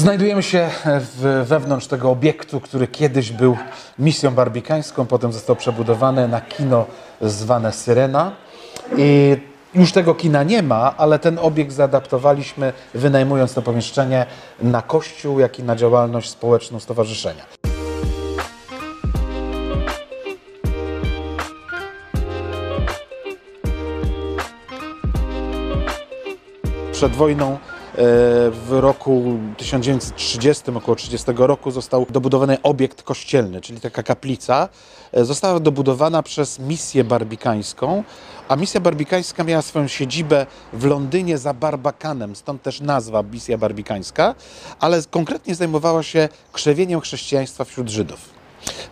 Znajdujemy się w, wewnątrz tego obiektu, który kiedyś był misją barbikańską, potem został przebudowany na kino zwane Syrena. I już tego kina nie ma, ale ten obiekt zaadaptowaliśmy, wynajmując to pomieszczenie na kościół, jak i na działalność społeczną stowarzyszenia. Przed wojną w roku 1930, około 30 roku, został dobudowany obiekt kościelny, czyli taka kaplica. E, została dobudowana przez misję barbikańską, a misja barbikańska miała swoją siedzibę w Londynie za Barbakanem, stąd też nazwa misja barbikańska, ale konkretnie zajmowała się krzewieniem chrześcijaństwa wśród Żydów.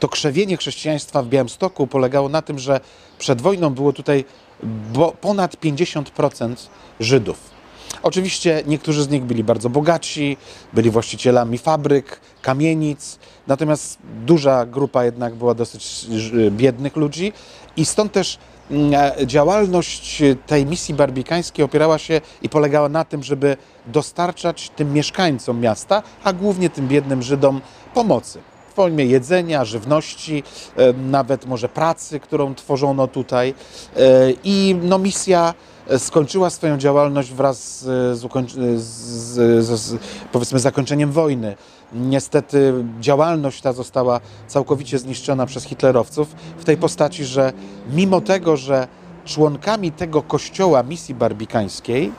To krzewienie chrześcijaństwa w Białymstoku polegało na tym, że przed wojną było tutaj ponad 50% Żydów. Oczywiście niektórzy z nich byli bardzo bogaci, byli właścicielami fabryk, kamienic, natomiast duża grupa jednak była dosyć biednych ludzi i stąd też mm, e, działalność tej misji barbikańskiej opierała się i polegała na tym, żeby dostarczać tym mieszkańcom miasta, a głównie tym biednym Żydom pomocy formie jedzenia, żywności, e, nawet może pracy, którą tworzono tutaj. E, I no, misja skończyła swoją działalność wraz z, z, z, z, powiedzmy zakończeniem wojny. Niestety działalność ta została całkowicie zniszczona przez hitlerowców w tej postaci, że mimo tego, że członkami tego kościoła misji barbikańskiej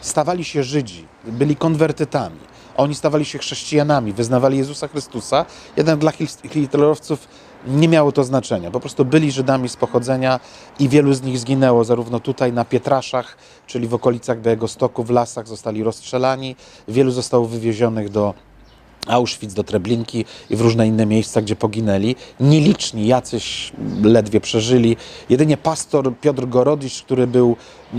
stawali się Żydzi, byli konwertytami. Oni stawali się chrześcijanami, wyznawali Jezusa Chrystusa, jednak dla hitlerowców nie miało to znaczenia. Po prostu byli Żydami z pochodzenia i wielu z nich zginęło, zarówno tutaj na Pietraszach, czyli w okolicach Białegostoku, w lasach zostali rozstrzelani, wielu zostało wywiezionych do Auschwitz, do Treblinki i w różne inne miejsca, gdzie poginęli. Nieliczni, jacyś ledwie przeżyli. Jedynie pastor Piotr Gorodisz, który był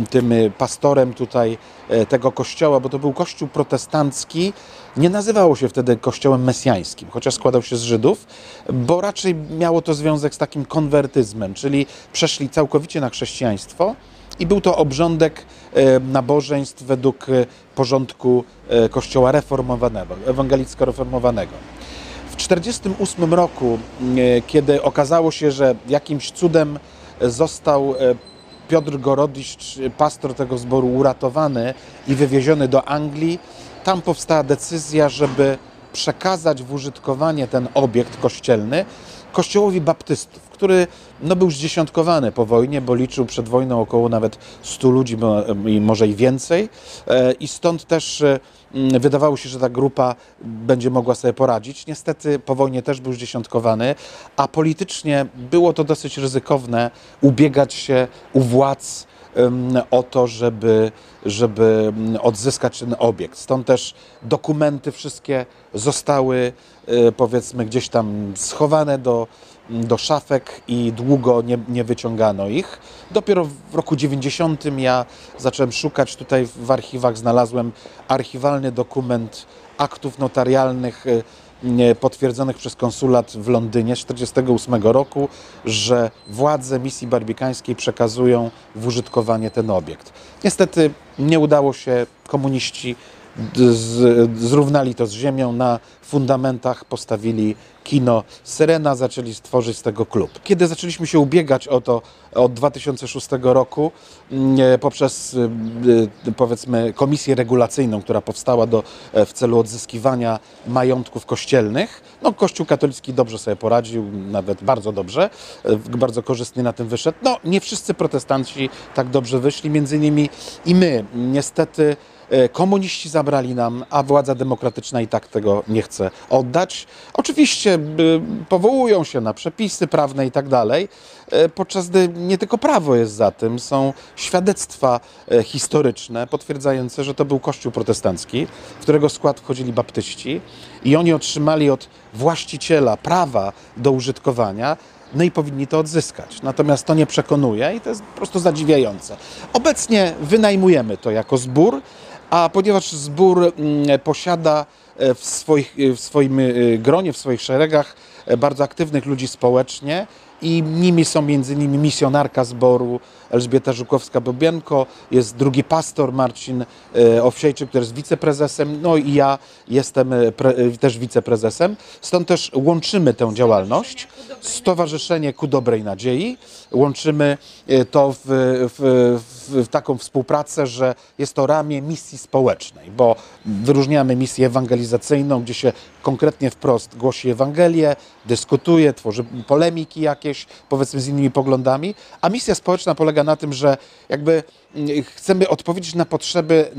tym pastorem tutaj e, tego kościoła, bo to był kościół protestancki, nie nazywało się wtedy kościołem mesjańskim, chociaż składał się z Żydów, bo raczej miało to związek z takim konwertyzmem, czyli przeszli całkowicie na chrześcijaństwo i był to obrządek e, nabożeństw według e, porządku e, kościoła reformowanego, ewangelicko-reformowanego. W 1948 roku, kiedy okazało się, że jakimś cudem został Piotr Gorodysz, pastor tego zboru, uratowany i wywieziony do Anglii, tam powstała decyzja, żeby przekazać w użytkowanie ten obiekt kościelny kościołowi baptystów, który no, był zdziesiątkowany po wojnie, bo liczył przed wojną około nawet 100 ludzi, może i więcej. E, I stąd też e, wydawało się, że ta grupa będzie mogła sobie poradzić. Niestety po wojnie też był zdziesiątkowany, a politycznie było to dosyć ryzykowne ubiegać się u władz o to, żeby, żeby odzyskać ten obiekt. Stąd też dokumenty wszystkie zostały e, powiedzmy gdzieś tam schowane do, do szafek i długo nie, nie wyciągano ich. Dopiero w roku 90 ja zacząłem szukać tutaj w archiwach, znalazłem archiwalny dokument aktów notarialnych e, potwierdzonych przez konsulat w Londynie z 1948 roku, że władze misji barbikańskiej przekazują w użytkowanie ten obiekt. Niestety nie udało się, komuniści zrównali to z ziemią, na fundamentach postawili kino Syrena, zaczęli stworzyć z tego klub. Kiedy zaczęliśmy się ubiegać o to od 2006 roku mm, e, poprzez e, powiedzmy komisję regulacyjną, która powstała do, e, w celu odzyskiwania majątków kościelnych, no Kościół katolicki dobrze sobie poradził, nawet bardzo dobrze, bardzo korzystnie na tym wyszedł. No nie wszyscy protestanci tak dobrze wyszli, między innymi i my. Niestety E, komuniści zabrali nam, a władza demokratyczna i tak tego nie chce oddać. Oczywiście powołują się na przepisy prawne i tak dalej, e, podczas gdy nie tylko prawo jest za tym, są świadectwa e, historyczne potwierdzające, że to był kościół protestancki, w którego skład wchodzili baptyści i oni otrzymali od właściciela prawa do użytkowania no i powinni to odzyskać. Natomiast to nie przekonuje i to jest po prostu zadziwiające. Obecnie wynajmujemy to jako zbór, a ponieważ zbór mm, posiada e, w, swoich, e, w swoim e, gronie, w swoich szeregach bardzo aktywnych ludzi społecznie i nimi są innymi misjonarka zboru, Elżbieta Żukowska-Bobienko, jest drugi pastor Marcin Owsiejczyk, który jest wiceprezesem, no i ja jestem też wiceprezesem. Stąd też łączymy tę działalność. Stowarzyszenie Ku Dobrej Nadziei. Łączymy to w, w, w, w taką współpracę, że jest to ramię misji społecznej, bo wyróżniamy misję ewangelizacyjną, gdzie się konkretnie wprost głosi Ewangelię, dyskutuje, tworzy polemiki jakieś, powiedzmy z innymi poglądami, a misja społeczna polega na tym, że jakby mm, chcemy odpowiedzieć na potrzeby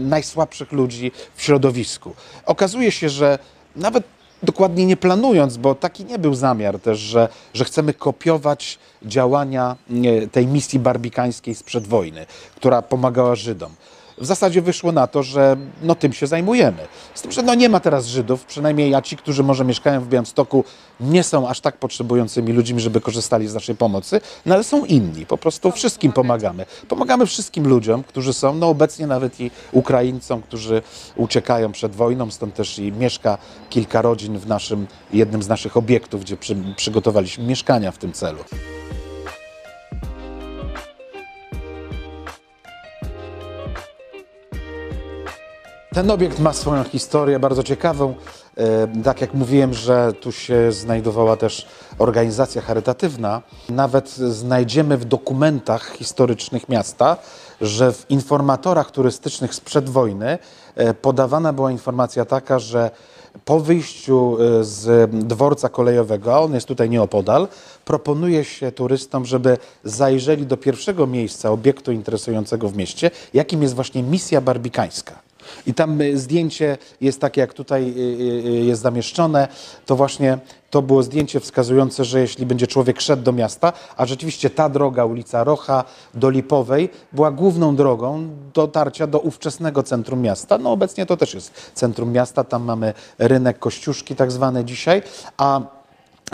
najsłabszych ludzi w środowisku. Okazuje się, że nawet dokładnie nie planując, bo taki nie był zamiar też, że, że chcemy kopiować działania nie, tej misji barbikańskiej sprzed wojny, która pomagała Żydom. W zasadzie wyszło na to, że no, tym się zajmujemy. Z tym, że no, nie ma teraz Żydów, przynajmniej ja ci, którzy może mieszkają w Białymstoku, nie są aż tak potrzebującymi ludźmi, żeby korzystali z naszej pomocy, no ale są inni. Po prostu wszystkim pomagamy. Pomagamy wszystkim ludziom, którzy są, no obecnie nawet i Ukraińcom, którzy uciekają przed wojną, stąd też i mieszka kilka rodzin w naszym, jednym z naszych obiektów, gdzie przy, przygotowaliśmy mieszkania w tym celu. Ten obiekt ma swoją historię bardzo ciekawą. E, Tak jak mówiłem, że tu się znajdowała też organizacja charytatywna, nawet znajdziemy w dokumentach historycznych miasta, że w informatorach turystycznych sprzed wojny e, podawana była informacja taka, że po wyjściu e, z dworca kolejowego, a on jest tutaj nieopodal, proponuje się turystom, żeby zajrzeli do pierwszego miejsca obiektu interesującego w mieście, jakim jest właśnie misja barbikańska. I tam y, zdjęcie jest takie, jak tutaj y, y, jest zamieszczone. To właśnie to było zdjęcie wskazujące, że jeśli będzie człowiek szedł do miasta, a rzeczywiście ta droga, ulica Rocha do Lipowej, była główną drogą dotarcia do ówczesnego centrum miasta. No obecnie to też jest centrum miasta, tam mamy rynek Kościuszki tak zwany dzisiaj, a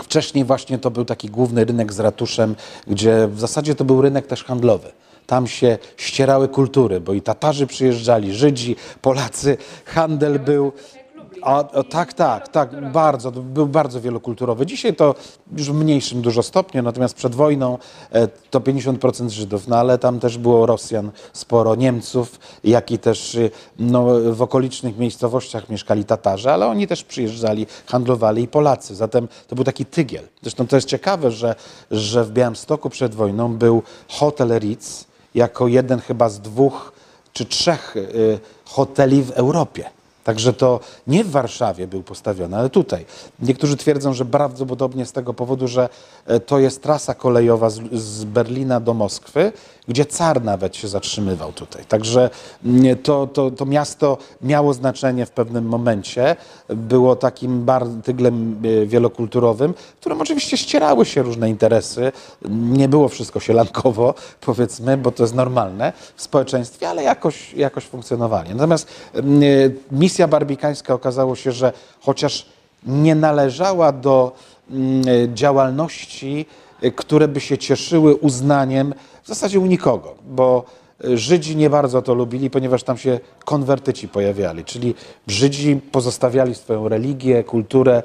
Wcześniej właśnie to był taki główny rynek z ratuszem, gdzie w zasadzie to był rynek też handlowy. Tam się ścierały kultury, bo i Tatarzy przyjeżdżali, Żydzi, Polacy, handel był. A, tak, tak, tak, bardzo, był bardzo wielokulturowy. Dzisiaj to już w mniejszym dużo stopniu, natomiast przed wojną e, to 50% Żydów, no ale tam też było Rosjan sporo, Niemców, jak i też y, no, w okolicznych miejscowościach mieszkali Tatarzy, ale oni też przyjeżdżali, handlowali i Polacy. Zatem to był taki tygiel. Zresztą to jest ciekawe, że, że w Białymstoku przed wojną był hotel Ritz jako jeden chyba z dwóch czy trzech y, hoteli w Europie. Także to nie w Warszawie był postawiony, ale tutaj. Niektórzy twierdzą, że prawdopodobnie z tego powodu, że e, to jest trasa kolejowa z, z Berlina do Moskwy, gdzie car nawet się zatrzymywał tutaj. Także mm, to, to, to miasto miało znaczenie w pewnym momencie. Było takim tyglem e, wielokulturowym, w którym oczywiście ścierały się różne interesy. Nie było wszystko sielankowo, powiedzmy, bo to jest normalne w społeczeństwie, ale jakoś, jakoś funkcjonowali. Natomiast mm, e, misja barbikańska okazało się, że chociaż nie należała do mm, działalności, y, które by się cieszyły uznaniem w zasadzie u nikogo, bo y, Żydzi nie bardzo to lubili, ponieważ tam się konwertyci pojawiali, czyli Żydzi pozostawiali swoją religię, kulturę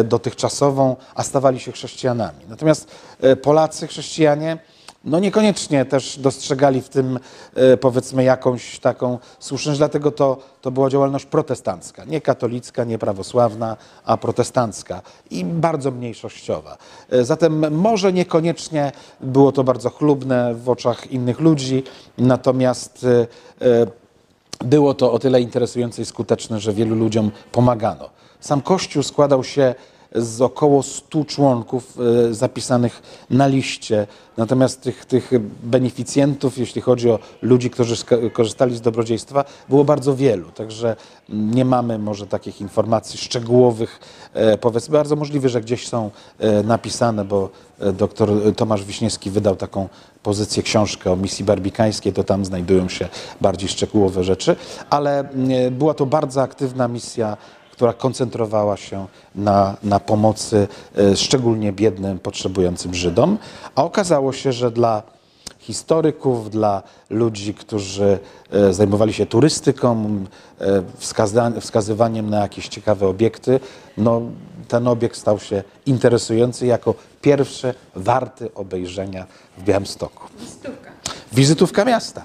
y, dotychczasową, a stawali się chrześcijanami. Natomiast y, Polacy, chrześcijanie, no niekoniecznie też dostrzegali w tym e, powiedzmy jakąś taką słuszność, dlatego to, to była działalność protestancka, nie katolicka, nie prawosławna, a protestancka i bardzo mniejszościowa. E, Zatem może niekoniecznie było to bardzo chlubne w oczach innych ludzi, natomiast e, było to o tyle interesujące i skuteczne, że wielu ludziom pomagano. Sam Kościół składał się z około 100 członków e, zapisanych na liście. Natomiast tych, tych beneficjentów, jeśli chodzi o ludzi, którzy korzystali z dobrodziejstwa, było bardzo wielu. Także nie mamy może takich informacji szczegółowych. E, Powiedzmy, bardzo możliwe, że gdzieś są e, napisane, bo dr Tomasz Wiśniewski wydał taką pozycję, książkę o misji barbikańskiej, to tam znajdują się bardziej szczegółowe rzeczy, ale była to bardzo aktywna misja która koncentrowała się na, na pomocy e, szczególnie biednym, potrzebującym Żydom, a okazało się, że dla historyków, dla ludzi, którzy e, zajmowali się turystyką, e, wskazywaniem na jakieś ciekawe obiekty, no, ten obiekt stał się interesujący jako pierwszy warty obejrzenia w Białymstoku. Stówka. Wizytówka miasta.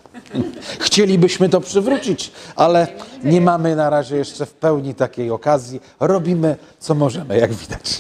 Chcielibyśmy to przywrócić, ale nie mamy na razie jeszcze w pełni takiej okazji. Robimy co możemy, jak widać.